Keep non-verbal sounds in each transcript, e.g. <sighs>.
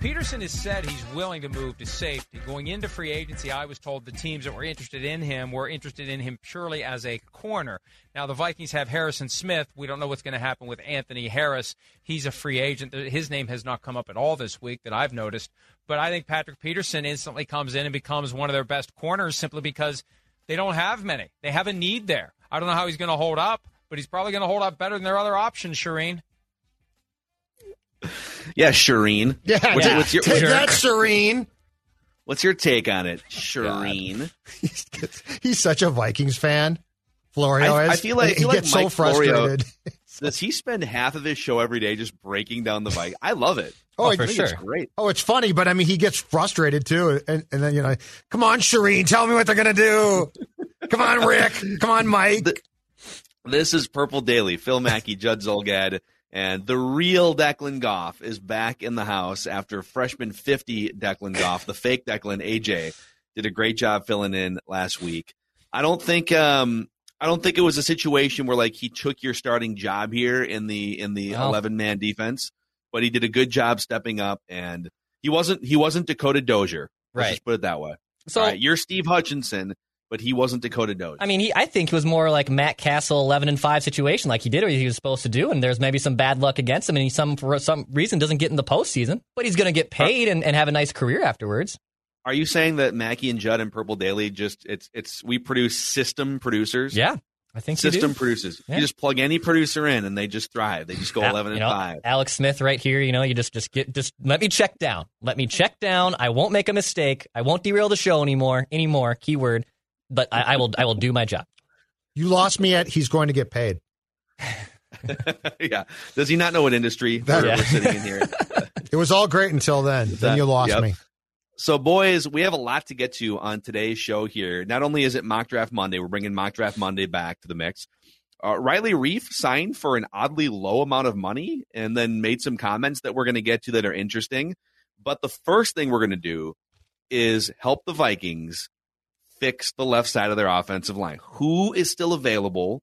Peterson has said he's willing to move to safety. Going into free agency, I was told the teams that were interested in him were interested in him purely as a corner. Now, the Vikings have Harrison Smith. We don't know what's going to happen with Anthony Harris. He's a free agent. His name has not come up at all this week that I've noticed. But I think Patrick Peterson instantly comes in and becomes one of their best corners simply because they don't have many. They have a need there. I don't know how he's going to hold up, but he's probably going to hold up better than their other options, Shireen. Yeah, Shireen. Yeah, what's, yeah. what's your, take what's that, Shireen. What's your take on it, Shireen? <laughs> He's, he's such a Vikings fan. Florio I, is. I feel like, I he feel like gets so Mike Florio- frustrated. <laughs> Does he spend half of his show every day just breaking down the bike? I love it. Oh, oh, I for think it's sure. great. Oh, it's funny, but I mean, he gets frustrated too, and, and then you know, come on, Shireen, tell me what they're gonna do. Come on, Rick. Come on, Mike. This is Purple Daily. Phil Mackey, Judd Zulgad, and the real Declan Goff is back in the house after freshman 50 Declan Goff, the fake Declan AJ, did a great job filling in last week. I don't think um I don't think it was a situation where like he took your starting job here in the in the. 11 man defense, but he did a good job stepping up and he wasn't he wasn't Dakota Dozier. Let's Right. just put it that way. So- All right, you're Steve Hutchinson, but he wasn't Dakota Dozier. I mean, he, I think he was more like Matt Cassel, eleven and five situation, like he did what he was supposed to do, and there's maybe some bad luck against him, and he some for some reason doesn't get in the postseason, but he's going to get paid and, and have a nice career afterwards. Are you saying that Mackey and Judd and Purple Daily just it's it's we produce system producers? Yeah, I think system do. producers. Yeah. You just plug any producer in and they just thrive. They just go eleven you and five. Alex Smith right here. You know, you just just get just let me check down. Let me check down. I won't make a mistake. I won't derail the show anymore. Anymore. Keyword. But I, I will. I will do my job. You lost me at he's going to get paid. <laughs> yeah. Does he not know what industry That- we're, Yeah. we're sitting in here? <laughs> <laughs> It was all great until then. then you lost yep. me. So, boys, we have a lot to get to on today's show here. Not only is it Mock Draft Monday, we're bringing Mock Draft Monday back to the mix. Uh, Riley Reiff signed for an oddly low amount of money and then made some comments that we're going to get to that are interesting. But the first thing we're going to do is help the Vikings fix the left side of their offensive line. Who is still available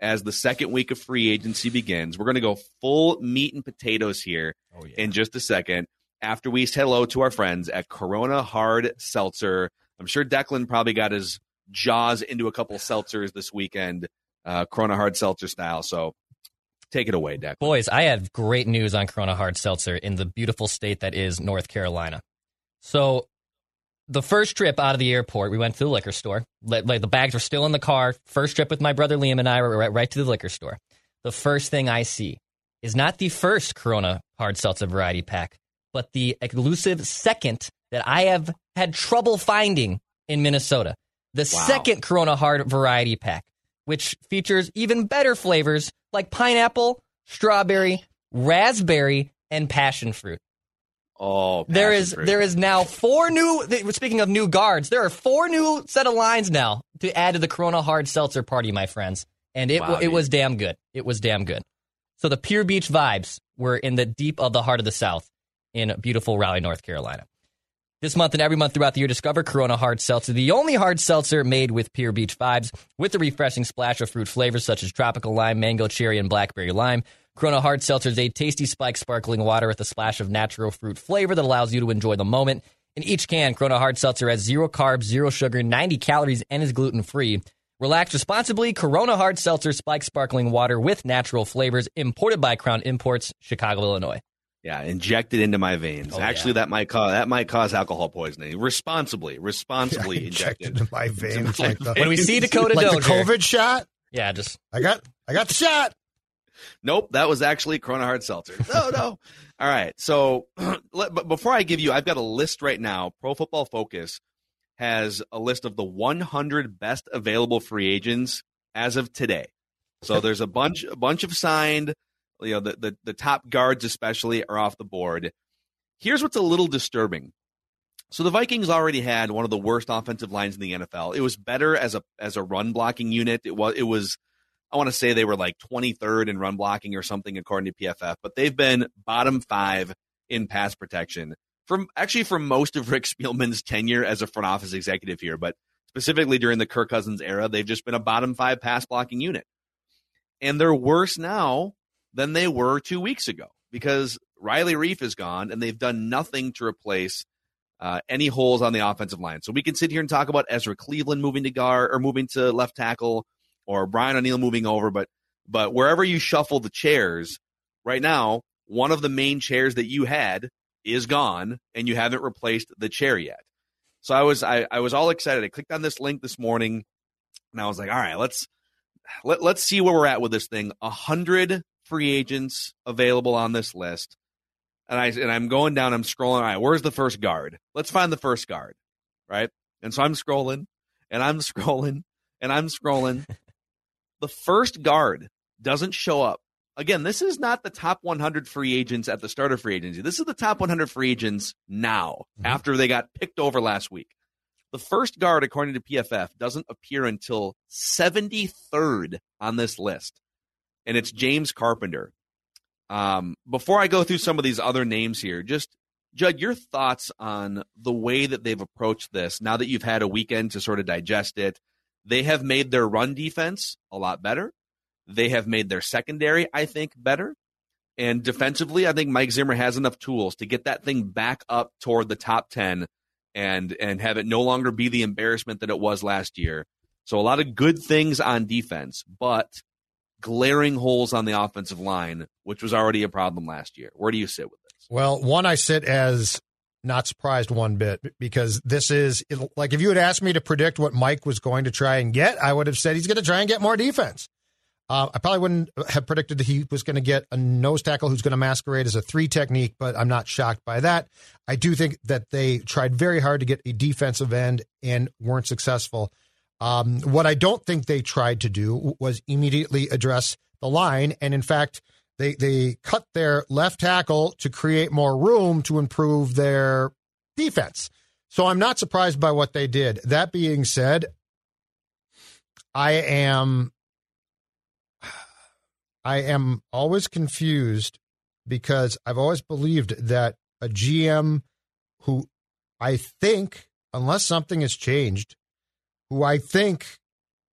as the second week of free agency begins? We're going to go full meat and potatoes here in just a second after we say hello to our friends at Corona Hard Seltzer. I'm sure Declan probably got his jaws into a couple seltzers this weekend, uh, Corona Hard Seltzer style. So take it away, Declan. Boys, I have great news on Corona Hard Seltzer in the beautiful state that is North Carolina. So, the first trip out of the airport, we went to the liquor store. Like, the bags were still in the car. First trip with my brother Liam and I were right, right to the liquor store. The first thing I see is not the first Corona Hard Seltzer variety pack, but the elusive second that I have had trouble finding in Minnesota. The Wow. second Corona Hard variety pack, which features even better flavors like pineapple, strawberry, raspberry, and passion fruit. Oh, there is fruit. there is now four new. Speaking of new guards, there are four new set of lines now to add to the Corona Hard Seltzer party, my friends, and it Wow, it was damn good. It was damn good. So the Pure Beach vibes were in the deep of the heart of the South in beautiful Raleigh, North Carolina. This month and every month throughout the year, discover Corona Hard Seltzer, the only hard seltzer made with Pure Beach vibes, with a refreshing splash of fruit flavors such as tropical lime, mango, cherry, and blackberry lime. Corona Hard Seltzer is a tasty spike sparkling water with a splash of natural fruit flavor that allows you to enjoy the moment. In each can, Corona Hard Seltzer has zero carbs, zero sugar, 90 calories, and is gluten free. Relax responsibly. Corona Hard Seltzer Spike Sparkling Water with natural flavors, imported by Crown Imports, Chicago, Illinois. Yeah, injected into my veins. Oh, Actually, yeah. that might cause that might cause alcohol poisoning. Responsibly, responsibly <laughs> Injected injected. into my veins like the, When we see Dakota like the COVID shot. yeah, just I got I got the shot. Nope, that was actually Corona Hard Seltzer. No, no. <laughs> All right. So, <clears throat> but before I give you, I've got a list right now. Pro Football Focus has a list of the 100 best available free agents as of today. So <laughs> there's a bunch, a bunch of signed. You know, the, the the top guards especially are off the board. Here's what's a little disturbing. So the Vikings already had one of the worst offensive lines in the NFL. It was better as a as a run blocking unit. It was it was I want to say they were like 23rd in run blocking or something according to PFF, but they've been bottom 5 in pass protection from actually for most of Rick Spielman's tenure as a front office executive here, but specifically during the Kirk Cousins era, they've just been a bottom 5 pass blocking unit. And they're worse now than they were 2 weeks ago because Riley Reiff is gone and they've done nothing to replace uh, any holes on the offensive line. So we can sit here and talk about Ezra Cleveland moving to guard or moving to left tackle or Brian O'Neill moving over, but but wherever you shuffle the chairs right now, one of the main chairs that you had is gone and you haven't replaced the chair yet. So I was I, I was all excited. I clicked on this link this morning and I was like, all right, let's let, let's see where we're at with this thing. A hundred free agents available on this list. And I and I'm going down, I'm scrolling. All right, where's the first guard? Let's find the first guard. Right. And so I'm scrolling and I'm scrolling and I'm scrolling. <laughs> the first guard doesn't show up. Again, this is not the top 100 free agents at the start of free agency. This is the top 100 free agents now after they got picked over last week. The first guard, according to PFF, doesn't appear until 73rd on this list, and it's James Carpenter. Um, before I go through some of these other names here, just Judd, your thoughts on the way that they've approached this now that you've had a weekend to sort of digest it. They have made their run defense a lot better. They have made their secondary, I think, better. And defensively, I think Mike Zimmer has enough tools to get that thing back up toward the top 10 and and have it no longer be the embarrassment that it was last year. So a lot of good things on defense, but glaring holes on the offensive line, which was already a problem last year. Where do you sit with this? Well, one, I sit as not surprised one bit because this is like if you had asked me to predict what Mike was going to try and get, I would have said he's going to try and get more defense. Uh, I probably wouldn't have predicted that he was going to get a nose tackle who's going to masquerade as a three technique, but I'm not shocked by that. I do think that they tried very hard to get a defensive end and weren't successful. Um, what I don't think they tried to do was immediately address the line, and in fact, they they cut their left tackle to create more room to improve their defense. So I'm not surprised by what they did. That being said, I am I am always confused because I've always believed that a GM who I think, unless something has changed, who I think,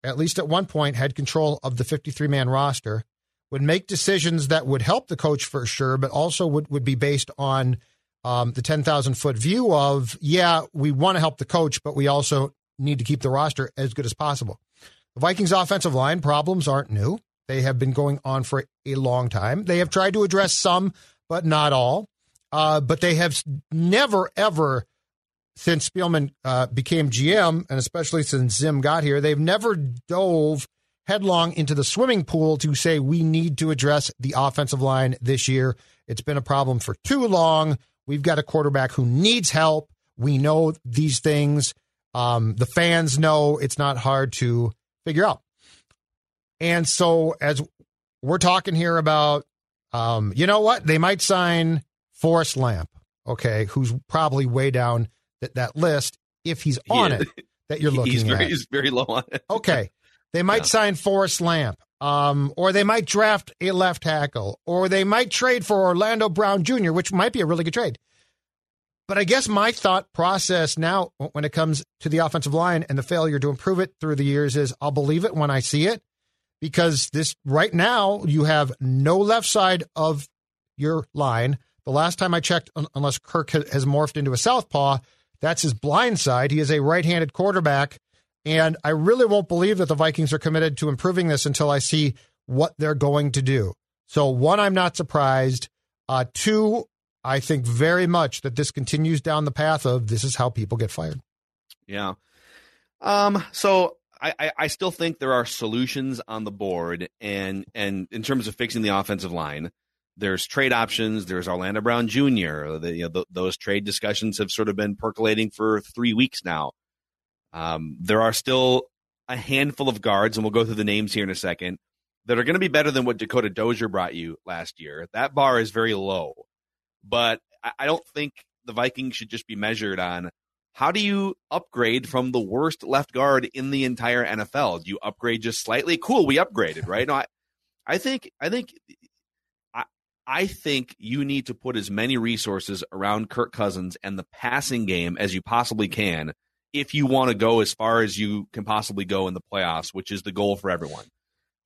at least at one point, had control of the 53 man roster, would make decisions that would help the coach for sure, but also would, would be based on um, the 10,000 foot view of, yeah, we want to help the coach, but we also need to keep the roster as good as possible. The Vikings' offensive line problems aren't new. They have been going on for a long time. They have tried to address some, but not all. Uh, but they have never, ever, since Spielman uh, became GM, and especially since Zim got here, they've never dove headlong into the swimming pool to say we need to address the offensive line this year. It's been a problem for too long. We've got a quarterback who needs help. We know these things. Um, the fans know it's not hard to figure out. And so, as we're talking here about, um, you know what? They might sign Forrest Lamp, okay, who's probably way down that, that list if he's on Yeah. it that you're <laughs> looking he's very, at. he's very low on it. Okay. They might Yeah. sign Forrest Lamp, um, or they might draft a left tackle, or they might trade for Orlando Brown Jr., which might be a really good trade. But I guess my thought process now, when it comes to the offensive line and the failure to improve it through the years, is I'll believe it when I see it. because this right now you have no left side of your line. The last time I checked, unless Kirk has morphed into a southpaw, that's his blind side. He is a right-handed quarterback, and I really won't believe that the Vikings are committed to improving this until I see what they're going to do. So one, I'm not surprised. Uh, two, I think very much that this continues down the path of this is how people get fired. Yeah. Um. So I, I still think there are solutions on the board, and and in terms of fixing the offensive line, there's trade options. There's Orlando Brown Jr. The, you know, those trade discussions have sort of been percolating for three weeks now. Um, there are still a handful of guards, and we'll go through the names here in a second, that are going to be better than what Dakota Dozier brought you last year. That bar is very low, but I, don't think the Vikings should just be measured on how do you upgrade from the worst left guard in the entire NFL? Do you upgrade just slightly? Cool, we upgraded, right? No, I, I think I think I, I think you need to put as many resources around Kirk Cousins and the passing game as you possibly can if you want to go as far as you can possibly go in the playoffs, which is the goal for everyone.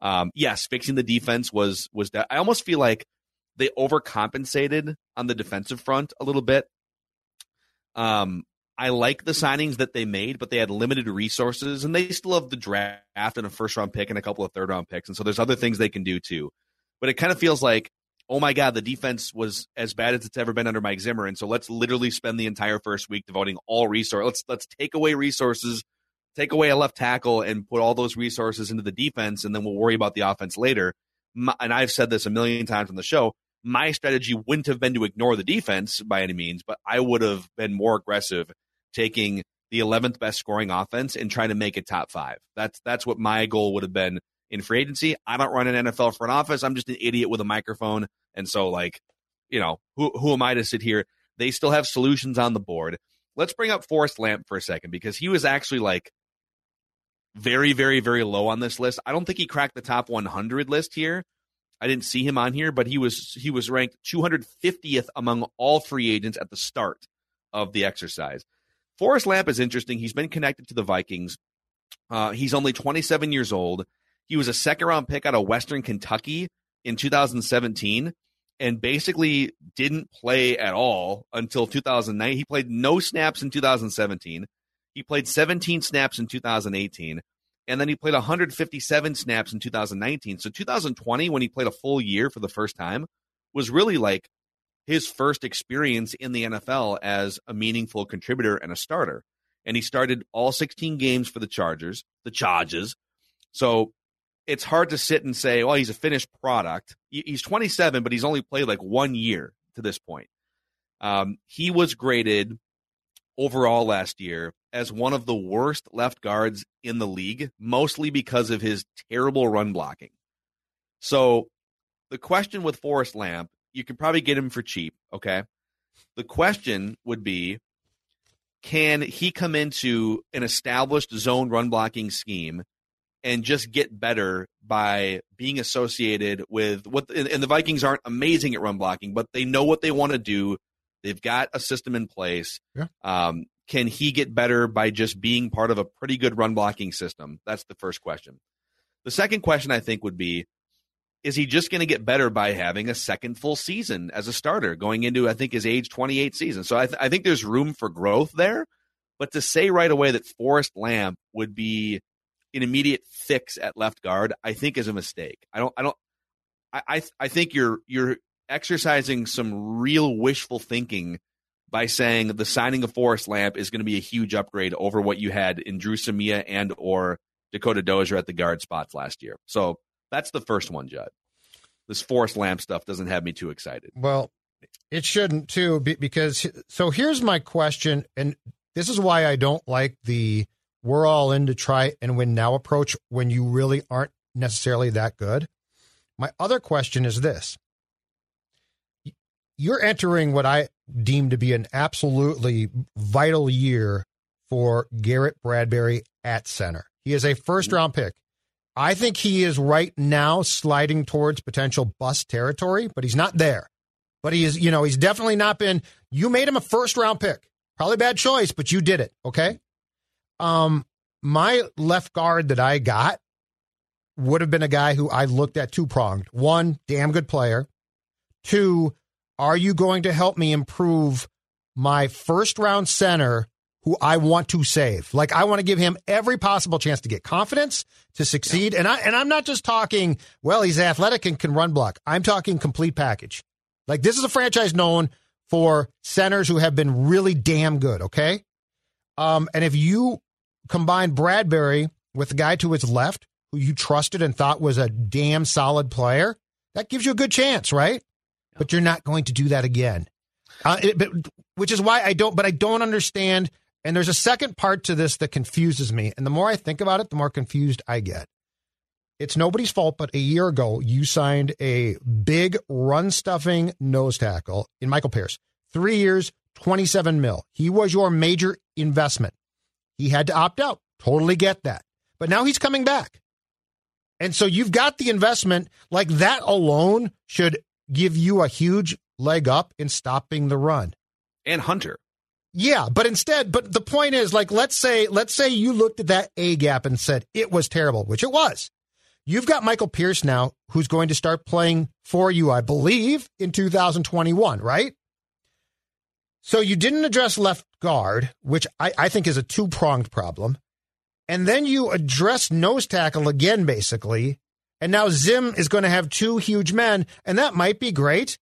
Um, yes, fixing the defense was was that. I almost feel like they overcompensated on the defensive front a little bit. Um, I like the signings that they made, but they had limited resources, and they still have the draft and a first round pick and a couple of third round picks, and so there's other things they can do too. But it kind of feels like, oh my god, the defense was as bad as it's ever been under Mike Zimmer, and so let's literally spend the entire first week devoting all resources. Let's let's take away resources, take away a left tackle, and put all those resources into the defense, and then we'll worry about the offense later. My, and I've said this a million times on the show. My strategy wouldn't have been to ignore the defense by any means, but I would have been more aggressive taking the 11th best scoring offense and trying to make it top five. That's that's what my goal would have been in free agency. I don't run an NFL front office. I'm just an idiot with a microphone, and so like, you know, who who am I to sit here? They still have solutions on the board. Let's bring up Forrest Lamp for a second because he was actually like very, very, very low on this list. I don't think he cracked the top 100 list here. I didn't see him on here, but he was he was ranked 250th among all free agents at the start of the exercise. Forrest Lamp is interesting. He's been connected to the Vikings. Uh, he's only 27 years old. He was a second round pick out of Western Kentucky in 2017 and basically didn't play at all until 2009. He played no snaps in 2017. He played 17 snaps in 2018. And then he played 157 snaps in 2019. So 2020, when he played a full year for the first time, was really like his first experience in the NFL as a meaningful contributor and a starter. And he started all 16 games for the Chargers, the Chargers. So it's hard to sit and say, well, he's a finished product. He's 27, but he's only played like one year to this point. Um, he was graded overall last year as one of the worst left guards in the league, mostly because of his terrible run blocking. So the question with Forrest Lamp you could probably get him for cheap. Okay. The question would be can he come into an established zone run blocking scheme and just get better by being associated with what and the Vikings aren't amazing at run blocking, but they know what they want to do. They've got a system in place. Yeah. Um, can he get better by just being part of a pretty good run blocking system? That's the first question. The second question I think would be is he just going to get better by having a second full season as a starter going into, I think, his age 28 season? So I, th- I think there's room for growth there. But to say right away that Forrest Lamp would be an immediate fix at left guard, I think is a mistake. I don't, I don't, I, I, I think you're, you're exercising some real wishful thinking by saying the signing of Forrest Lamp is going to be a huge upgrade over what you had in Dru Samia and or Dakota Dozier at the guard spots last year. So that's the first one, Judd. This Forrest Lamp stuff doesn't have me too excited. Well, it shouldn't too, because so here's my question, and this is why I don't like the we're all in to try and win now approach when you really aren't necessarily that good. My other question is this you're entering what I deem to be an absolutely vital year for Garrett Bradbury at center. He is a first round pick. I think he is right now sliding towards potential bust territory, but he's not there. But he is, you know, he's definitely not been. You made him a first round pick. Probably bad choice, but you did it. Okay. Um, my left guard that I got would have been a guy who I looked at two pronged. One, damn good player. Two, are you going to help me improve my first round center who I want to save? Like I want to give him every possible chance to get confidence, to succeed. And I and I'm not just talking, well, he's athletic and can run block. I'm talking complete package. Like this is a franchise known for centers who have been really damn good, okay? Um, and if you combine Bradbury with the guy to his left who you trusted and thought was a damn solid player, that gives you a good chance, right? Yeah. But you're not going to do that again. Uh, it, but, which is why I don't, but I don't understand. And there's a second part to this that confuses me. And the more I think about it, the more confused I get. It's nobody's fault, but a year ago, you signed a big run stuffing nose tackle in Michael Pierce. Three years, 27 mil. He was your major investment. He had to opt out. Totally get that. But now he's coming back. And so you've got the investment. Like that alone should give you a huge leg up in stopping the run. And Hunter. Yeah, but instead, but the point is like let's say let's say you looked at that A gap and said it was terrible, which it was. You've got Michael Pierce now who's going to start playing for you, I believe, in 2021, right? So you didn't address left guard, which I, I think is a two pronged problem. And then you address nose tackle again, basically. And now Zim is going to have two huge men, and that might be great.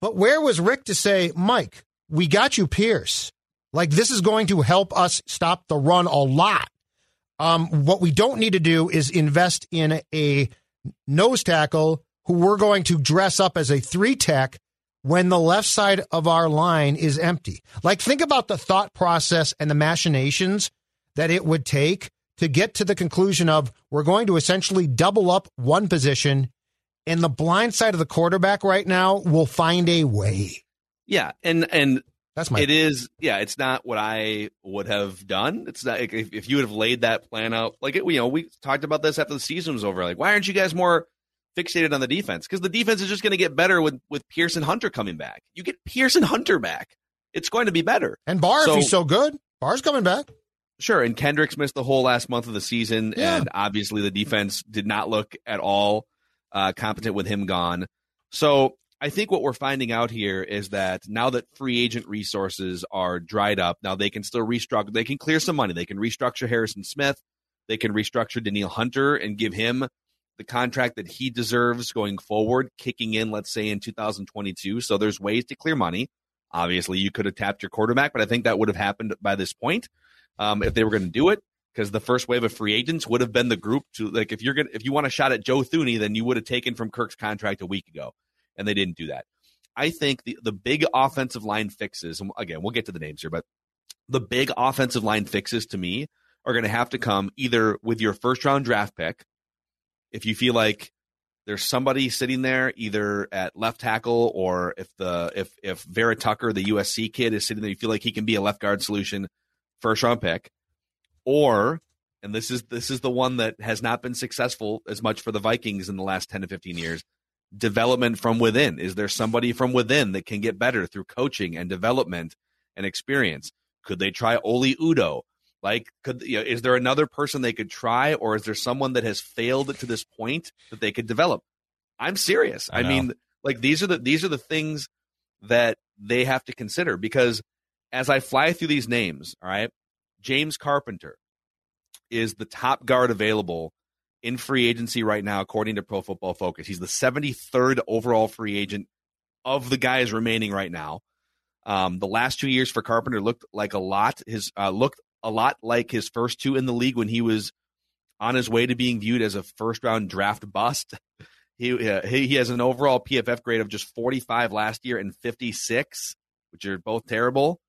But where was Rick to say, Mike, we got you Pierce? Like, this is going to help us stop the run a lot. Um, what we don't need to do is invest in a nose tackle who we're going to dress up as a three tech when the left side of our line is empty. Like, think about the thought process and the machinations that it would take to get to the conclusion of we're going to essentially double up one position, and the blind side of the quarterback right now will find a way. Yeah, and and that's my. It is. Yeah, it's not what I would have done. It's not if, if you would have laid that plan out. Like it, you know, we talked about this after the season was over. Like, why aren't you guys more fixated on the defense because the defense is just going to get better with with Pearson Hunter coming back. You get Pearson Hunter back, it's going to be better. And Barr, so, if he's so good, Barr's coming back. Sure, and Kendricks missed the whole last month of the season, yeah. and obviously the defense did not look at all uh, competent with him gone. So I think what we're finding out here is that now that free agent resources are dried up, now they can still restructure. They can clear some money. They can restructure Harrison Smith. They can restructure Danielle Hunter and give him the contract that he deserves going forward, kicking in, let's say, in 2022. So there's ways to clear money. Obviously, you could have tapped your quarterback, but I think that would have happened by this point um, if they were going to do it. Because the first wave of free agents would have been the group to like if you're gonna if you want a shot at Joe Thuney, then you would have taken from Kirk's contract a week ago, and they didn't do that. I think the the big offensive line fixes, and again we'll get to the names here, but the big offensive line fixes to me are going to have to come either with your first round draft pick, if you feel like there's somebody sitting there either at left tackle or if the if if Vera Tucker, the USC kid, is sitting there, you feel like he can be a left guard solution, first round pick, or and this is this is the one that has not been successful as much for the Vikings in the last 10 to 15 years. Development from within. Is there somebody from within that can get better through coaching and development and experience? Could they try Oli Udoh? Like, could you know, is there another person they could try, or is there someone that has failed to this point that they could develop? I'm serious. I, I mean, like these are the these are the things that they have to consider because as I fly through these names, all right, James Carpenter is the top guard available in free agency right now, according to Pro Football Focus. He's the 73rd overall free agent of the guys remaining right now. Um, the last two years for Carpenter looked like a lot. His uh, looked a lot like his first two in the league when he was on his way to being viewed as a first round draft bust. <laughs> He, uh, he has an overall PFF grade of just 45 last year and 56, which are both terrible.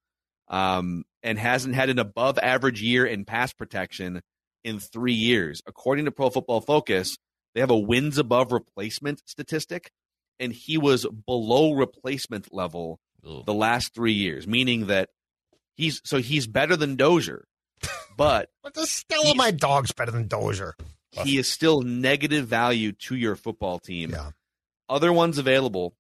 Um, and hasn't had an above average year in pass protection in three years. According to Pro Football Focus, they have a wins above replacement statistic, and he was below replacement level Ugh. the last three years, meaning that He's so he's better than Dozier, but <laughs> but the still my dog's better than Dozier. He is still negative value to your football team. Yeah. Other ones available: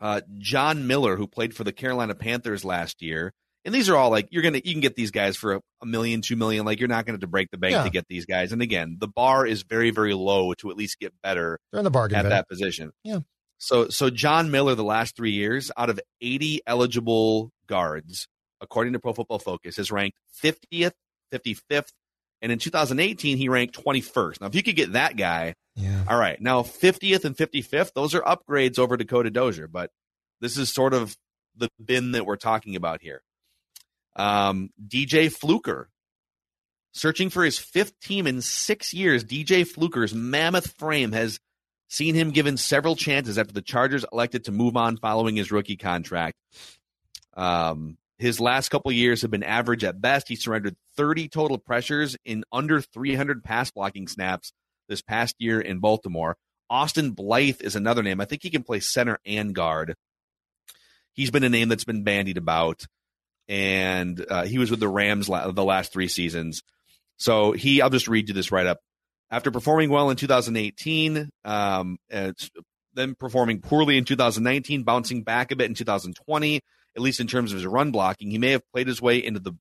uh, John Miller, who played for the Carolina Panthers last year, and these are all like you're gonna you can get these guys for a, a million, two million. Like you're not gonna have to break the bank Yeah. to get these guys. And again, the bar is very, very low to at least get better They're in the bargain at bin. that position. Yeah. So so John Miller, the last three years, out of 80 eligible guards, according to Pro Football Focus, is ranked 50th, 55th, and in 2018 he ranked 21st. Now, if you could get that guy, Yeah. all right. Now 50th and 55th, those are upgrades over Dakota Dozier, but this is sort of the bin that we're talking about here. Um, DJ Fluker, searching for his fifth team in six years. DJ Fluker's mammoth frame has seen him given several chances after the Chargers elected to move on following his rookie contract. Um, his last couple years have been average at best. He surrendered 30 total pressures in under 300 pass blocking snaps this past year in Baltimore. Austin Blythe is another name. I think he can play center and guard. He's been a name that's been bandied about, and uh, he was with the Rams la- the last three seasons. So he, I'll just read you this right up. After performing well in 2018, um, then performing poorly in 2019, bouncing back a bit in 2020, at least in terms of his run blocking, he may have played his way into the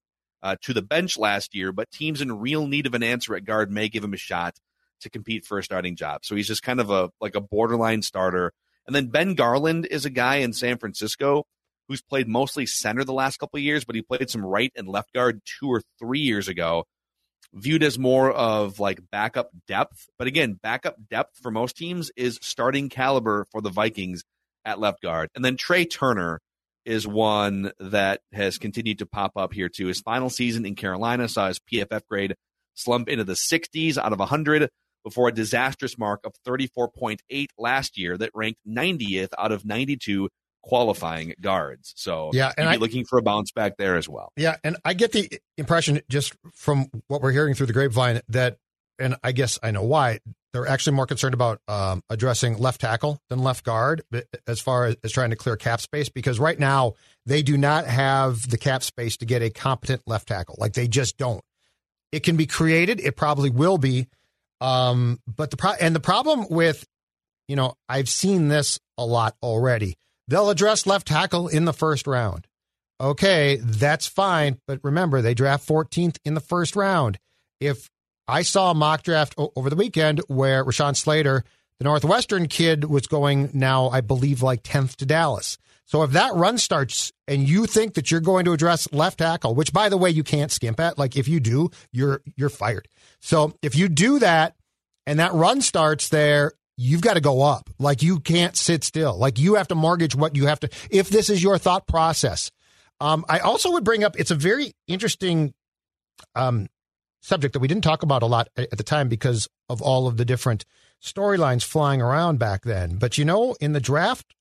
uh, to the bench last year. But teams in real need of an answer at guard may give him a shot to compete for a starting job. So he's just kind of a like a borderline starter. And then Ben Garland is a guy in San Francisco who's played mostly center the last couple of years, but he played some right and left guard two or three years ago. Viewed as more of like backup depth. But again, backup depth for most teams is starting caliber for the Vikings at left guard. And then Trai Turner is one that has continued to pop up here too. His final season in Carolina saw his PFF grade slump into the 60s out of 100 before a disastrous mark of 34.8 last year that ranked 90th out of 92 qualifying guards. So Yeah, and I- looking for a bounce back there as well. Yeah, and I get the impression just from what we're hearing through the grapevine that, and I guess I know why they're actually more concerned about um, addressing left tackle than left guard as far as, as trying to clear cap space because right now they do not have the cap space to get a competent left tackle. Like they just don't. It can be created. It probably will be. Um, but the pro- and the problem with, you know, I've seen this a lot already. They'll address left tackle in the first round okay, that's fine. But remember, they draft 14th in the first round. If I saw a mock draft o- over the weekend where Rashawn Slater, the Northwestern kid, was going now, I believe, like 10th to Dallas. So if that run starts and you think that you're going to address left tackle, which by the way you can't skimp at, like if you do, you're you're fired. So if you do that and that run starts there, you've got to go up. Like you can't sit still. Like you have to mortgage what you have to. If this is your thought process, um, I also would bring up. It's a very interesting um, subject that we didn't talk about a lot at the time because of all of the different storylines flying around back then. But you know, in the draft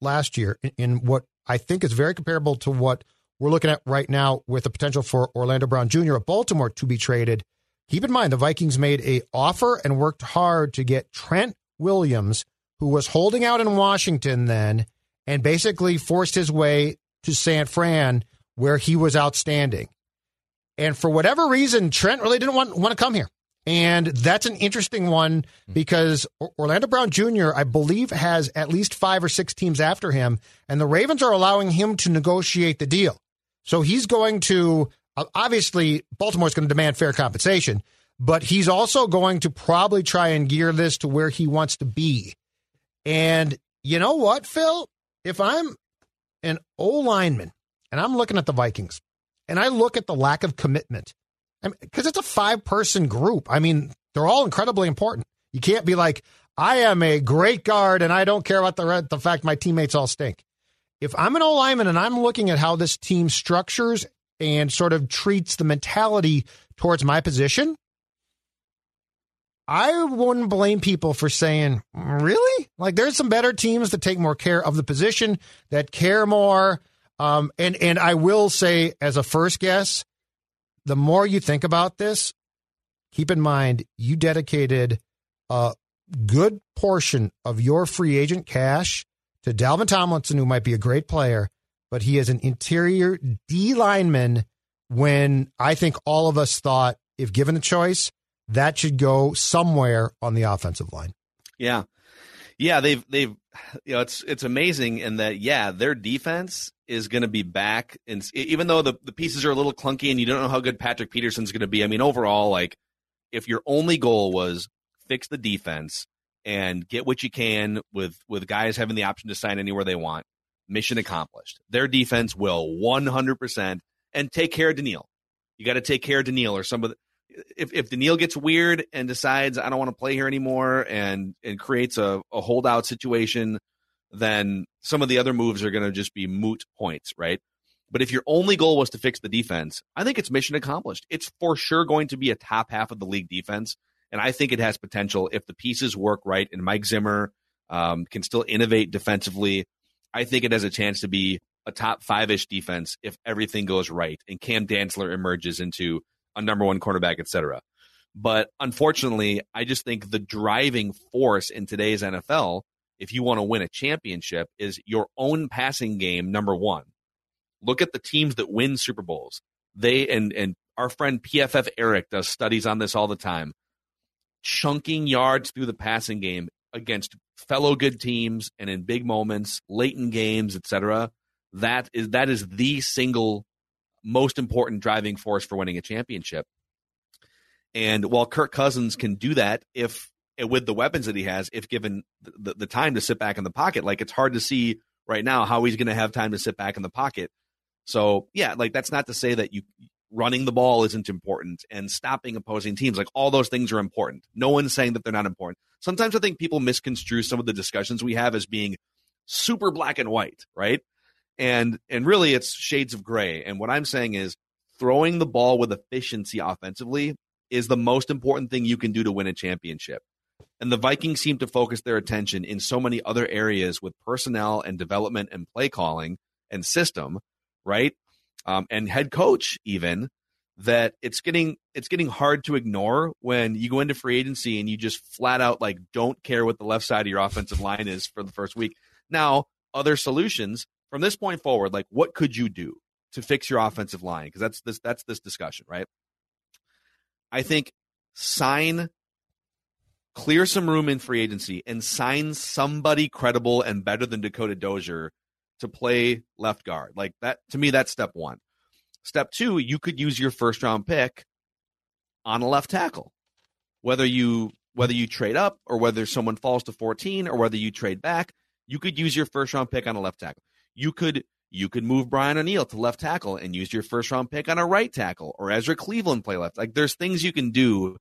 last year, in, in what I think is very comparable to what we're looking at right now, with the potential for Orlando Brown Jr. of Baltimore to be traded. Keep in mind the Vikings made a offer and worked hard to get Trent Williams, who was holding out in Washington then, and basically forced his way to San Fran, where he was outstanding. And for whatever reason, Trent really didn't want, want to come here. And that's an interesting one hmm. because Orlando Brown Jr., I believe, has at least five or six teams after him, and the Ravens are allowing him to negotiate the deal. So he's going to, obviously, Baltimore's going to demand fair compensation, but he's also going to probably try and gear this to where he wants to be. And you know what, Phil? If I'm an O lineman and I'm looking at the Vikings and I look at the lack of commitment, because it's a five person group. I mean, they're all incredibly important. You can't be like, I am a great guard and I don't care about the, the fact my teammates all stink. If I'm an O lineman and I'm looking at how this team structures and sort of treats the mentality towards my position, I wouldn't blame people for saying, really? Like there's some better teams that take more care of the position, that care more. Um, and, and I will say, as a first guess, the more you think about this, keep in mind you dedicated a good portion of your free agent cash to Dalvin Tomlinson, who might be a great player, but he is an interior D lineman when I think all of us thought, if given the choice, that should go somewhere on the offensive line. Yeah. Yeah, they've they've you know it's it's amazing in that yeah, their defense is going to be back, and even though the, the pieces are a little clunky and you don't know how good Patrick Peterson's going to be, I mean, overall, like if your only goal was fix the defense and get what you can with with guys having the option to sign anywhere they want, mission accomplished. Their defense will 100% and take care of Danielle. You got to take care of Danielle or some of the, if if Danielle gets weird and decides I don't want to play here anymore and and creates a, a holdout situation then some of the other moves are going to just be moot points, right? But if your only goal was to fix the defense, I think it's mission accomplished. It's for sure going to be a top half of the league defense. And I think it has potential if the pieces work right and Mike Zimmer um, can still innovate defensively. I think it has a chance to be a top five ish defense if everything goes right and Cam Dantzler emerges into a number one cornerback, et cetera. But unfortunately, I just think the driving force in today's NFL if you want to win a championship is your own passing game number one. Look at the teams that win super bowls. They and and our friend pff eric does studies on this all the time. Chunking yards through the passing game against fellow good teams and in big moments late in games etc that is that is the single most important driving force for winning a championship. And while Kirk Cousins can do that if with the weapons that he has, if given the, the time to sit back in the pocket, like it's hard to see right now how he's going to have time to sit back in the pocket. So yeah, like that's not to say that you running the ball isn't important and stopping opposing teams. Like all those things are important. No one's saying that they're not important. Sometimes I think people misconstrue some of the discussions we have as being super black and white, right? And and really it's shades of gray. And what I'm saying is throwing the ball with efficiency offensively is the most important thing you can do to win a championship. And the Vikings seem to focus their attention in so many other areas with personnel and development and play calling and system, right? Um, and head coach even that it's getting it's getting hard to ignore when you go into free agency and you just flat out like don't care what the left side of your offensive line is for the first week. Now, other solutions from this point forward, like what could you do to fix your offensive line? Because that's this that's this discussion, right? I think sign clear some room in free agency and sign somebody credible and better than Dakota Dozier to play left guard. Like that to me, that's step one. Step two, you could use your first round pick on a left tackle. Whether you whether you trade up or whether someone falls to 14 or whether you trade back, you could use your first round pick on a left tackle. You could you could move Brian O'Neill to left tackle and use your first round pick on a right tackle or Ezra Cleveland play left. Like there's things you can do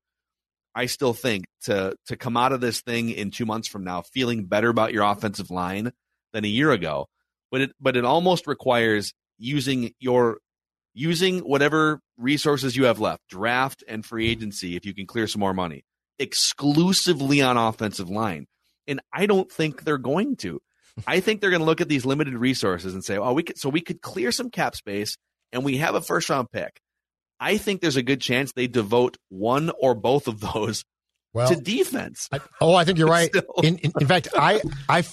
I still think to to come out of this thing in two months from now feeling better about your offensive line than a year ago. But it but it almost requires using your using whatever resources you have left, draft and free agency, if you can clear some more money, exclusively on offensive line. And I don't think they're going to. I think they're going to look at these limited resources and say, "Oh, we could so we could clear some cap space, and we have a first round pick." I think there's a good chance they devote one or both of those well, to defense. I, oh, I think you're right. <laughs> In, in, in, fact, I I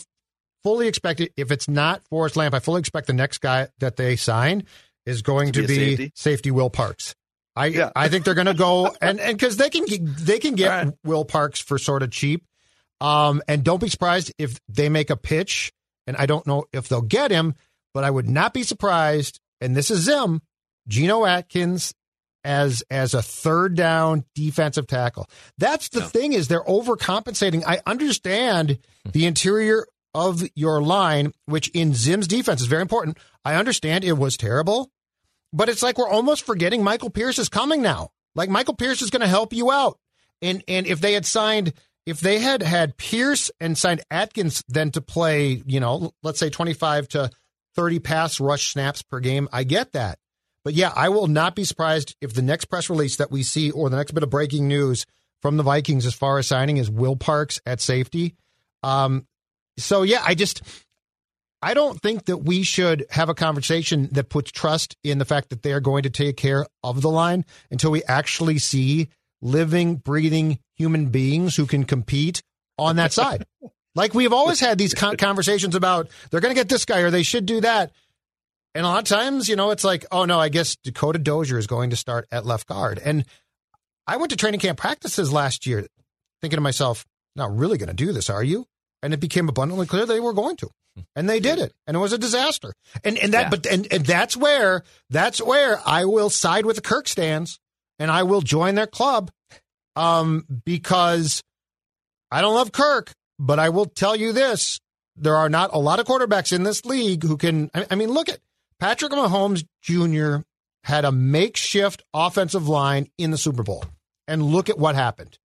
fully expect it. If it's not Forrest Lamp, I fully expect the next guy that they sign is going to, to be, be safety? safety? Will Parks. I yeah. I think they're going to go <laughs> and and because they can they can get right. Will Parks for sort of cheap. Um, and don't be surprised if they make a pitch. And I don't know if they'll get him, but I would not be surprised. And this is Zim, Geno Atkins as as a third down defensive tackle. That's the thing is they're overcompensating. I understand hmm. the interior of your line, which in Zim's defense is very important. I understand it was terrible, but it's like we're almost forgetting Michael Pierce is coming now. Like Michael Pierce is going to help you out. And and if they had signed if they had had Pierce and signed Atkins then to play, you know, let's say 25 to 30 pass rush snaps per game, I get that. But yeah, I will not be surprised if the next press release that we see or the next bit of breaking news from the Vikings as far as signing is Will Parks at safety. Um, so yeah, I just I don't think that we should have a conversation that puts trust in the fact that they are going to take care of the line until we actually see living, breathing human beings who can compete on that side. <laughs> like we've always had these conversations about they're going to get this guy or they should do that. And a lot of times, you know, it's like, oh no, I guess Dakota Dozier is going to start at left guard. And I went to training camp practices last year thinking to myself, not really going to do this, are you? And it became abundantly clear they were going to. <laughs> and they did it, and it was a disaster. And and that, Yeah. but and, and that's where that's where I will side with the Kirk stands, and I will join their club, um, because I don't love Kirk, but I will tell you this: there are not a lot of quarterbacks in this league who can. I, I mean, look at Patrick Mahomes Jr. had a makeshift offensive line in the Super Bowl, and look at what happened.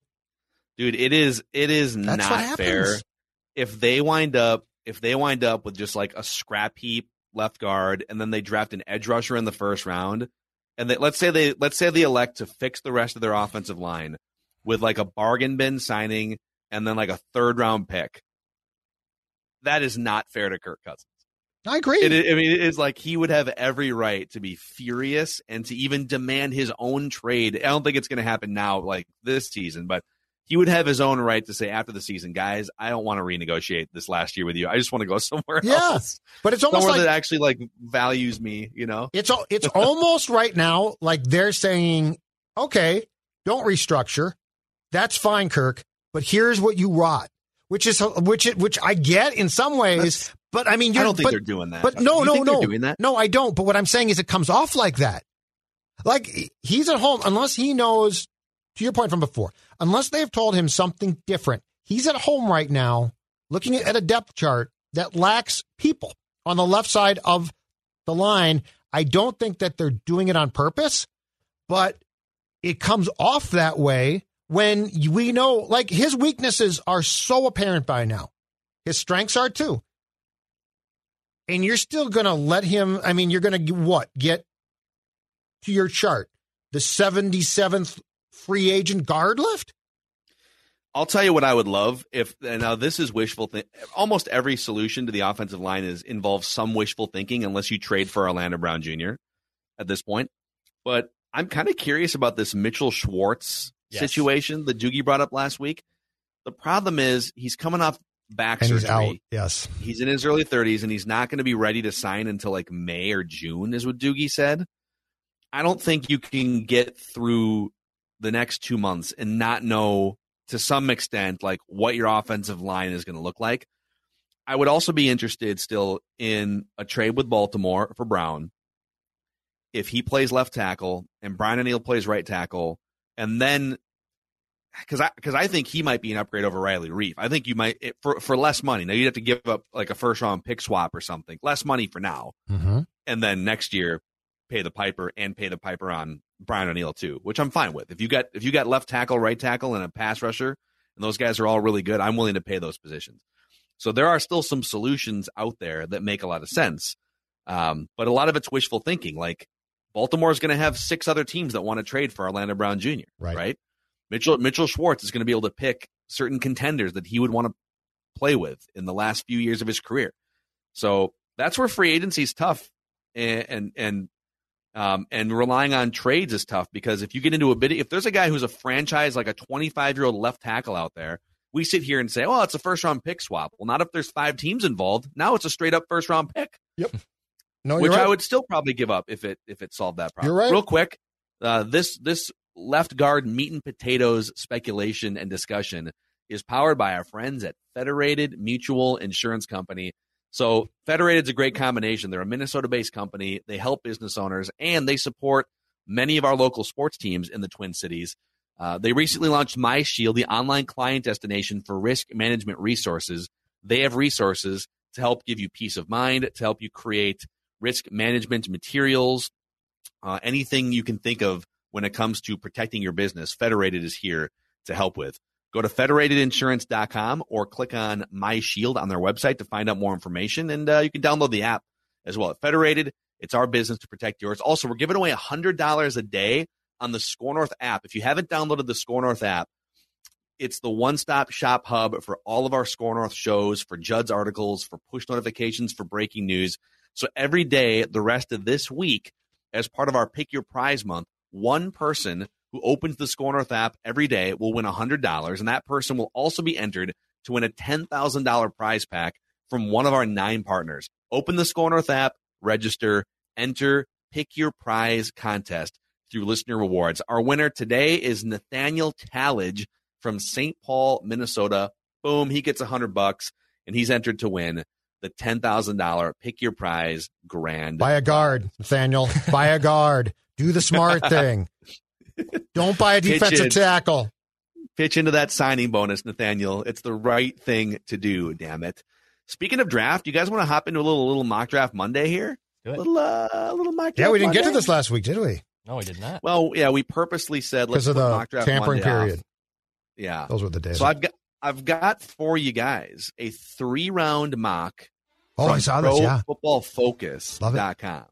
dude it is it is That's not fair if they wind up if they wind up with just like a scrap heap left guard and then they draft an edge rusher in the first round and they, let's say they let's say they elect to fix the rest of their offensive line with like a bargain bin signing and then like a third round pick that is not fair to Kirk Cousins I agree. it, I mean, it is like he would have every right to be furious and to even demand his own trade. I don't think it's going to happen now, like this season, but he would have his own right to say after the season, guys, I don't want to renegotiate this last year with you. I just want to go <laughs> somewhere Yeah, else, but it's almost somewhere like that actually like values me. You know? It's it's <laughs> almost right now like they're saying, okay, don't restructure. That's fine, Kirk. But here's what you rot, which is which it- which I get in some ways. That's- but I mean, I don't think but, they're doing that. But no, no, no, doing that? no, I don't. But what I'm saying is, it comes off like that. Like he's at home unless he knows. To your point from before, unless they've told him something different, he's at home right now, looking at a depth chart that lacks people on the left side of the line. I don't think that they're doing it on purpose, but it comes off that way when we know, like, his weaknesses are so apparent by now. His strengths are too. And you're still going to let him, I mean, you're going to what? Get to your chart, the 77th free agent guard left? I'll tell you what I would love if and now this is wishful think. Almost every solution to the offensive line is involves some wishful thinking, unless you trade for Orlando Brown Jr. at this point. But I'm kind of curious about this Mitchell Schwartz Yes. situation that Doogie brought up last week. The problem is he's coming off back And surgery. he's out. Yes. He's in his early 30s and he's not going to be ready to sign until like May or June, is what Doogie said. I don't think you can get through the next two months and not know to some extent like what your offensive line is going to look like. I would also be interested still in a trade with Baltimore for Brown. If he plays left tackle and Brian O'Neill plays right tackle, and then because I because I think he might be an upgrade over Riley Reiff. I think you might it, for for less money. Now you'd have to give up like a first round pick swap or something. Less money for now, Mm-hmm. and then next year pay the piper and pay the piper on Brian O'Neill too, which I'm fine with. If you got if you got left tackle, right tackle, and a pass rusher, and those guys are all really good, I'm willing to pay those positions. So there are still some solutions out there that make a lot of sense, um, but a lot of it's wishful thinking. Like Baltimore is going to have six other teams that want to trade for Orlando Brown Jr. Right. right? Mitchell Mitchell Schwartz is going to be able to pick certain contenders that he would want to play with in the last few years of his career. So that's where free agency is tough, and and and, um, and relying on trades is tough because if you get into a bid, if there's a guy who's a franchise like a 25 year old left tackle out there, we sit here and say, "Oh, it's a first round pick swap." Well, not if there's five teams involved. Now it's a straight up first round pick Yep. <laughs> No, which right. I would still probably give up if it if it solved that problem. You're right. Real quick, uh, this this left guard meat and potatoes speculation and discussion is powered by our friends at Federated Mutual Insurance Company. So Federated's a great combination. They're a Minnesota-based company. They help business owners and they support many of our local sports teams in the Twin Cities. Uh, they recently launched My Shield, the online client destination for risk management resources. They have resources to help give you peace of mind, to help you create risk management materials, uh, anything you can think of when it comes to protecting your business. Federated is here to help with. Go to federatedinsurance.com or click on My Shield on their website to find out more information. And uh, you can download the app as well. At Federated, it's our business to protect yours. Also, we're giving away $100 a day on the Score North app. If you haven't downloaded the Score North app, it's the one stop shop hub for all of our Score North shows, for Judd's articles, for push notifications, for breaking news. So every day, the rest of this week, as part of our Pick Your Prize month, one person who opens the Score North app every day will win $100, and that person will also be entered to win a $10,000 prize pack from one of our nine partners. Open the Score North app, register, enter, pick your prize contest through listener rewards. Our winner today is Nathaniel Tallage from St. Paul, Minnesota. Boom, he gets a hundred bucks and he's entered to win the $10,000 pick your prize grand. Buy a guard, Nathaniel. Buy a <laughs> guard. Do the smart thing. <laughs> Don't buy a defensive in. tackle. Pitch into that signing bonus, Nathaniel. It's the right thing to do, damn it. Speaking of draft, you guys want to hop into a little little mock draft Monday here? Do it. Little uh, little mock draft. Yeah, we didn't get to this last week, did we? No, we did not. Well, yeah, we purposely said let's Because of the mock draft tampering Monday off. period. Yeah. Those were the days. So I've got I've got for you guys a three round mock oh, from I saw this. Yeah. ProFootballFocus.com.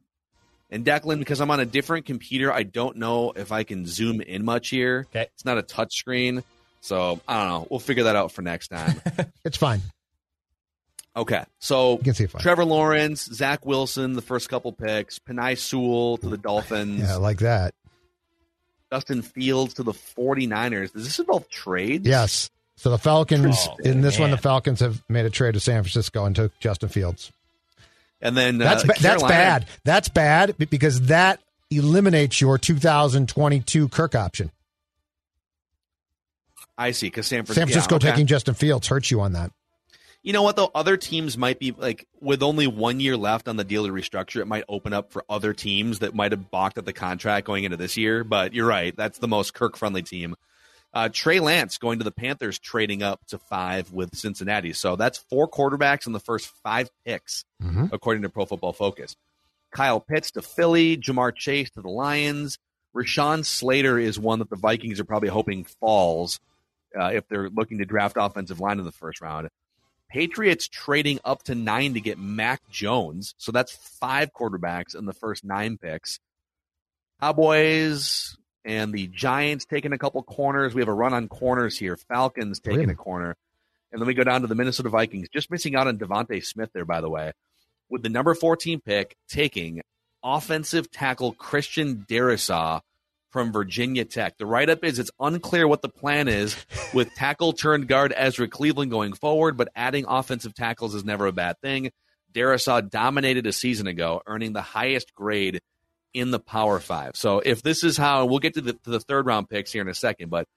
And Declan, because I'm on a different computer, I don't know if I can zoom in much here. Okay. It's not a touch screen. So I don't know. We'll figure that out for next time. <laughs> It's fine. okay. So You can see it fine. Trevor Lawrence, Zach Wilson, the first couple picks, Penei Sewell to the Dolphins, Yeah, like that. Justin Fields to the 49ers. Does this involve trades? Yes. So the Falcons, Oh, in this one, the. Falcons have made a trade to San Francisco and took Justin Fields. And then That's uh, ba- that's bad. That's bad because that eliminates your 2022 Kirk option. I see. Because San, San Francisco yeah, okay. taking Justin Fields hurts you on that. You know what though? Other teams might be like with only one year left on the deal to restructure. It might open up for other teams that might have balked at the contract going into this year. But you're right. That's the most Kirk friendly team. Uh, Trey Lance going to the Panthers, trading up to five with Cincinnati. So that's four quarterbacks in the first five picks, Mhm. according to Pro Football Focus. Kyle Pitts to Philly, Ja'Marr Chase to the Lions. Rashawn Slater is one that the Vikings are probably hoping falls uh, if they're looking to draft offensive line in the first round. Patriots trading up to nine to get Mac Jones. So that's five quarterbacks in the first nine picks. Cowboys and the Giants taking a couple corners. We have a run on corners here. Falcons taking Really? a corner. And then we go down to the Minnesota Vikings, just missing out on DeVonta Smith there, by the way, with the number 14 pick taking offensive tackle Christian Darrisaw from Virginia Tech. The write up is it's unclear what the plan is with <laughs> tackle turned guard Ezra Cleveland going forward, but adding offensive tackles is never a bad thing. Darrisaw dominated a season ago, earning the highest grade in the Power Five. So if this is how we'll get to the, to the third round picks here in a second, but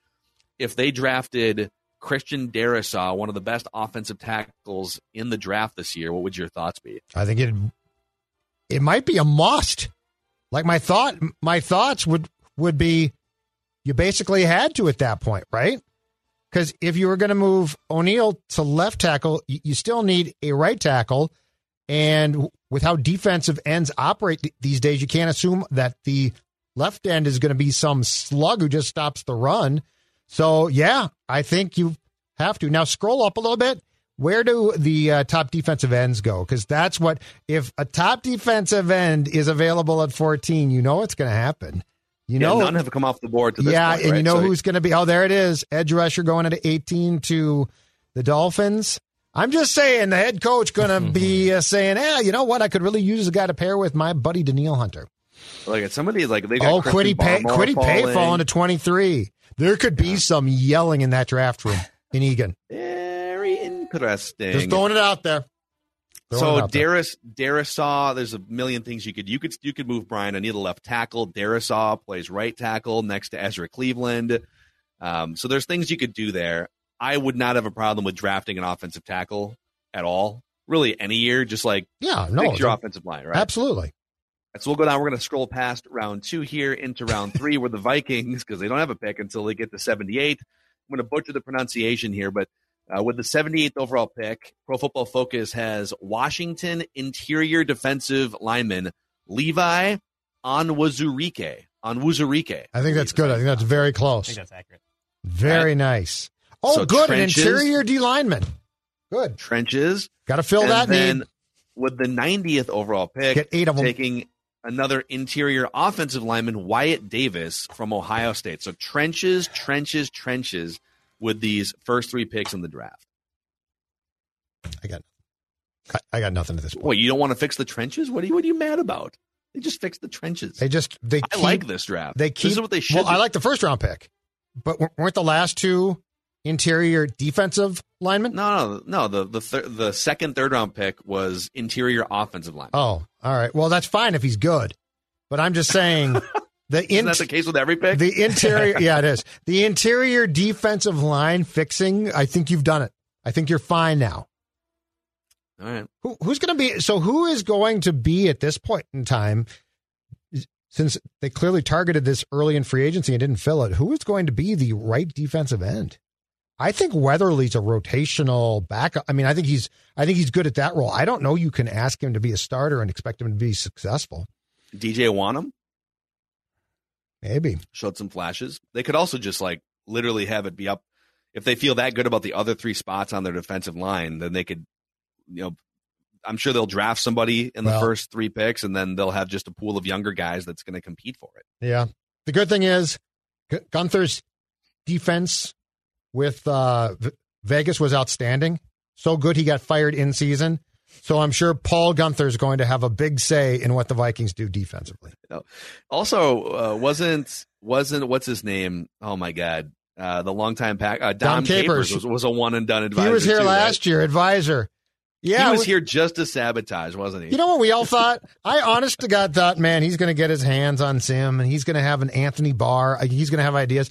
if they drafted Christian Darrisaw, one of the best offensive tackles in the draft this year, what would your thoughts be? I think it it might be a must. Like my thought, my thoughts would would be, you basically had to at that point, right? Because if you were going to move O'Neill to left tackle, you, you still need a right tackle, and with how defensive ends operate th- these days, you can't assume that the left end is going to be some slug who just stops the run. So yeah, I think you have to now scroll up a little bit. Where do the uh, top defensive ends go? Because that's what if a top defensive end is available at 14, you know what's going to happen. You Yeah, know, none have come off the board to this yeah, point, and you know So- who's going to be? Oh, there it is. Edge rusher going at 18 to the Dolphins. I'm just saying the head coach going to be uh, saying, "Yeah, you know what? I could really use a guy to pair with my buddy Danielle Hunter." Like it's somebody like they got Oh, Christian Kwity Paye, Barmore Kwity Paye falling. falling to 23. There could be some yelling in that draft room <sighs> in Eagan. Very interesting. Just throwing it out there. Throwing so out there. Darius Darrisaw, there's a million things you could you could you could move Brian. I need a left tackle. Darrisaw plays right tackle next to Ezra Cleveland. Um, so there's things you could do there. I would not have a problem with drafting an offensive tackle at all. Really, any year, just like yeah, no, fix your it's- offensive line, right? absolutely. So we'll go down. We're going to scroll past round two here into round <laughs> three, where the Vikings, because they don't have a pick until they get to 78. I'm going to butcher the pronunciation here, but uh, with the 78th overall pick, Pro Football Focus has Washington interior defensive lineman Levi Onwuzurike. Onwuzurike. I think that's good. I think that's very I close. think that's accurate. Very nice. Oh, So good. trenches- An interior D lineman. Good. trenches. Got to fill and that then need. with the 90th overall pick, Get eight of 'em. taking another interior offensive lineman, Wyatt Davis from Ohio State. So trenches, trenches, trenches with these first three picks in the draft. I got, I- I got nothing at this point. Wait, you don't want to fix the trenches? What are you, what are you mad about? They just fixed the trenches. They just they I keep, like this draft. They keep this is what they should. Well, I like the first round pick, but weren't the last two interior defensive linemen? no, no, no. The the thir- the second, third round pick was interior offensive line. Oh, all right. Well, that's fine if he's good, but I'm just saying <laughs> the Isn't in, that the case with every pick? the interior. <laughs> yeah, it is the interior defensive line fixing. I think you've done it. I think you're fine now. All right. Who, who's going to be? So who is going to be at this point in time? Since they clearly targeted this early in free agency and didn't fill it, who is going to be the right defensive end? I think Weatherly's a rotational backup. I mean, I think he's I think he's good at that role. I don't know you can ask him to be a starter and expect him to be successful. DJ Wonnum Maybe. showed some flashes. They could also just like literally have it be up if they feel that good about the other three spots on their defensive line, then they could you know I'm sure they'll draft somebody in the Well- first three picks and then they'll have just a pool of younger guys that's going to compete for it. Yeah. The good thing is Guenther's defense with uh, Vegas was outstanding. So good he got fired in season. So I'm sure Paul Guenther is going to have a big say in what the Vikings do defensively. Also, uh, wasn't wasn't what's his name? Oh my god, uh, the longtime pack uh, Dom Dom, Capers. Capers was, was a one and done advisor. He was here too, last year, advisor. Yeah, he was we- here just to sabotage, wasn't he? You know what we all thought? I honest to God thought, man, he's going to get his hands on Sim and he's going to have an Anthony Barr. He's going to have ideas.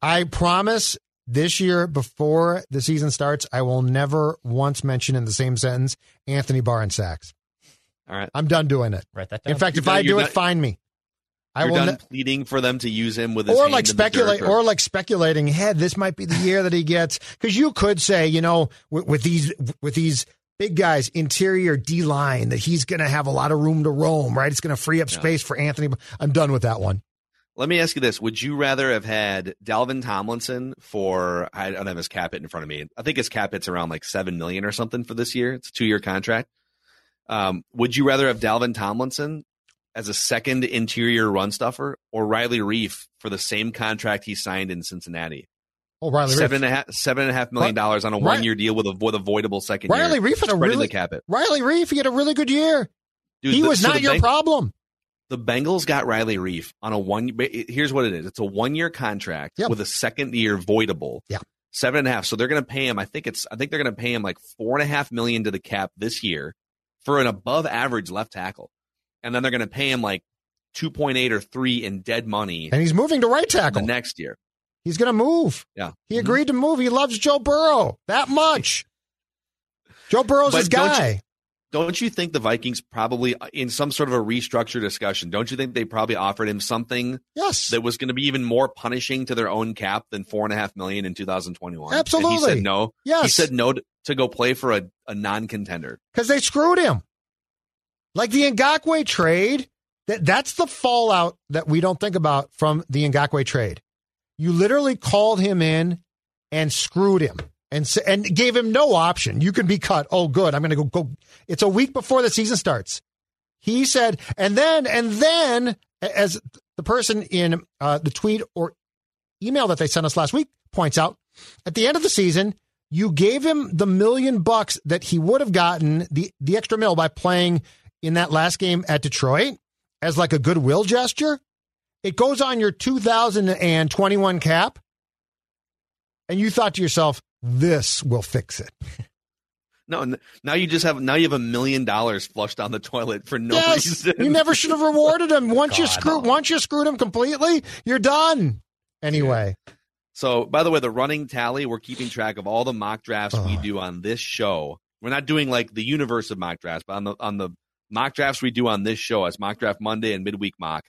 I promise this year, before the season starts, I will never once mention in the same sentence Anthony Barr and Sacks. All right, I'm done doing it. Write that down. In fact, You're if done- I you're do it, done- find me. I you're will. done Ne- pleading for them to use him with his or hand like in the dirt, speculate, or like speculating. Head, this might be the year that he gets because you could say, you know, with, with these with these big guys, interior D line, that he's going to have a lot of room to roam. Right, it's going to free up Yeah. space for Anthony. I'm done with that one. Let me ask you this: Would you rather have had Dalvin Tomlinson for? I don't have his cap hit in front of me. I think his cap hit's around like seven million or something for this year. It's a two-year contract. Um, would you rather have Dalvin Tomlinson as a second interior run stuffer, or Riley Reiff for the same contract he signed in Cincinnati? Oh, Riley Reiff. Seven and a half, seven and a half million dollars on a one-year deal with a with a voidable second Riley year. Reiff had a really cap it. Riley Reiff. He had a really good year. Dude, he the- was so not the your problem. The Bengals got Riley Reiff on a one. Here's what it is: it's a one year contract Yep. with a second year voidable. Yeah. seven and a half. So they're going to pay him. I think it's. I think they're going to pay him like four and a half million to the cap this year for an above average left tackle, and then they're going to pay him like two point eight or three in dead money And he's moving to right the tackle. next year. He's going to move. Yeah, He Mhm. agreed to move. He loves Joe Burrow that much. Joe Burrow's But his don't you- guy. Don't you think the Vikings probably in some sort of a restructure discussion? Don't you think they probably offered him something yes. that was going to be even more punishing to their own cap than four and a half million in 2021. And he Absolutely. said no. yes. He said no to, to go play for a, a non-contender. because they screwed him. Like the Ngakoue trade, that that's the fallout that we don't think about from the Ngakoue trade. You literally called him in and screwed him and and gave him no option. You can be cut. Oh, good. I'm going to go go. It's a week before the season starts. He said, and then and then as the person in uh, the tweet or email that they sent us last week points out, at the end of the season, you gave him the million bucks that he would have gotten the the extra mill by playing in that last game at Detroit as like a goodwill gesture. It goes on your 2021 cap, and you thought to yourself, "This will fix it." <laughs> No, now you just have now you have a million dollars flushed down the toilet for no yes, reason. you never should have rewarded him. <laughs> Once you God, screw, no. once you screwed him completely, you're done. Anyway, So, by the way, the running tally, we're keeping track of all the mock drafts we Oh. do on this show. We're not doing like the universe of mock drafts, but on the on the mock drafts we do on this show as mock draft Monday and midweek mock.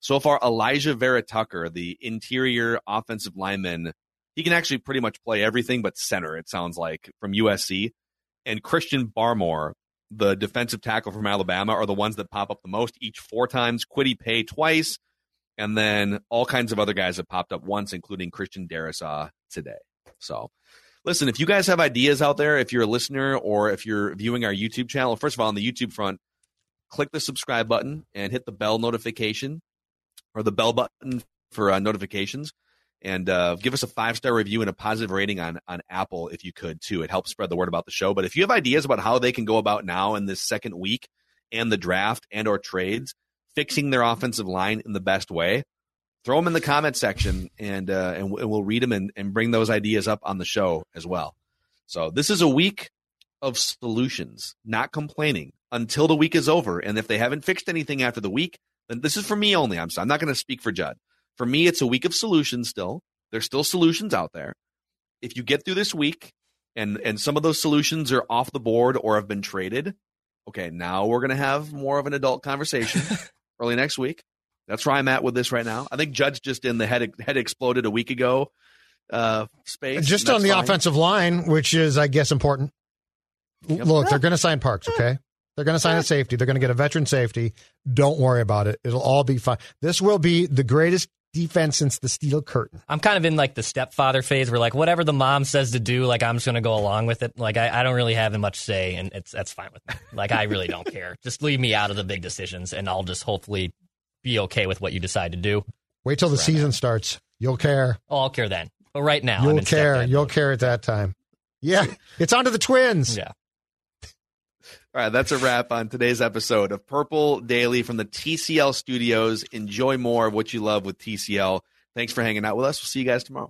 So far, Alijah Vera Tucker, the interior offensive lineman, he can actually pretty much play everything but center. It sounds like from USC, and Christian Barmore, the defensive tackle from Alabama, are the ones that pop up the most. Each four times, Kwity Paye twice, and then all kinds of other guys have popped up once, including Christian Darrisaw today. So, listen, if you guys have ideas out there, if you're a listener or if you're viewing our YouTube channel, first of all, on the YouTube front, click the subscribe button and hit the bell notification or the bell button for uh, notifications. And uh, give us a five star review and a positive rating on on Apple if you could too. It helps spread the word about the show. But if you have ideas about how they can go about now in this second week and the draft and or trades, fixing their offensive line in the best way, throw them in the comment section and uh, and, we'll read them and, and bring those ideas up on the show as well. So this is a week of solutions, not complaining until the week is over. And if they haven't fixed anything after the week, then this is for me only. I'm. I'm not going to speak for Judd. For me, it's a week of solutions still. There's still solutions out there. If you get through this week and and some of those solutions are off the board or have been traded. Okay, now we're gonna have more of an adult conversation <laughs> early next week. That's where I'm at with this right now. I think Judge just in the head head exploded a week ago uh, space. Just on the fine. offensive line, which is, I guess, important. Yep. Look, they're going to sign Parks, okay? They're going to sign a safety. They're going to get a veteran safety. Don't worry about it. It'll all be fine. This will be the greatest defense since the steel curtain. I'm kind of in like the stepfather phase where like whatever the mom says to do, like I'm just gonna go along with it. Like I, I don't really have much say, and it's that's fine with me. Like I really don't care. <laughs> Just leave me out of the big decisions, and I'll just hopefully be okay with what you decide to do. Wait till the season starts. You'll care. Oh, I'll care then. But right now, You'll care. You'll mode. care at that time. Yeah, <laughs> it's on to the twins. Yeah. All right, that's a wrap on today's episode of Purple Daily from the TCL studios. Enjoy more of what you love with TCL. Thanks for hanging out with us. We'll see you guys tomorrow.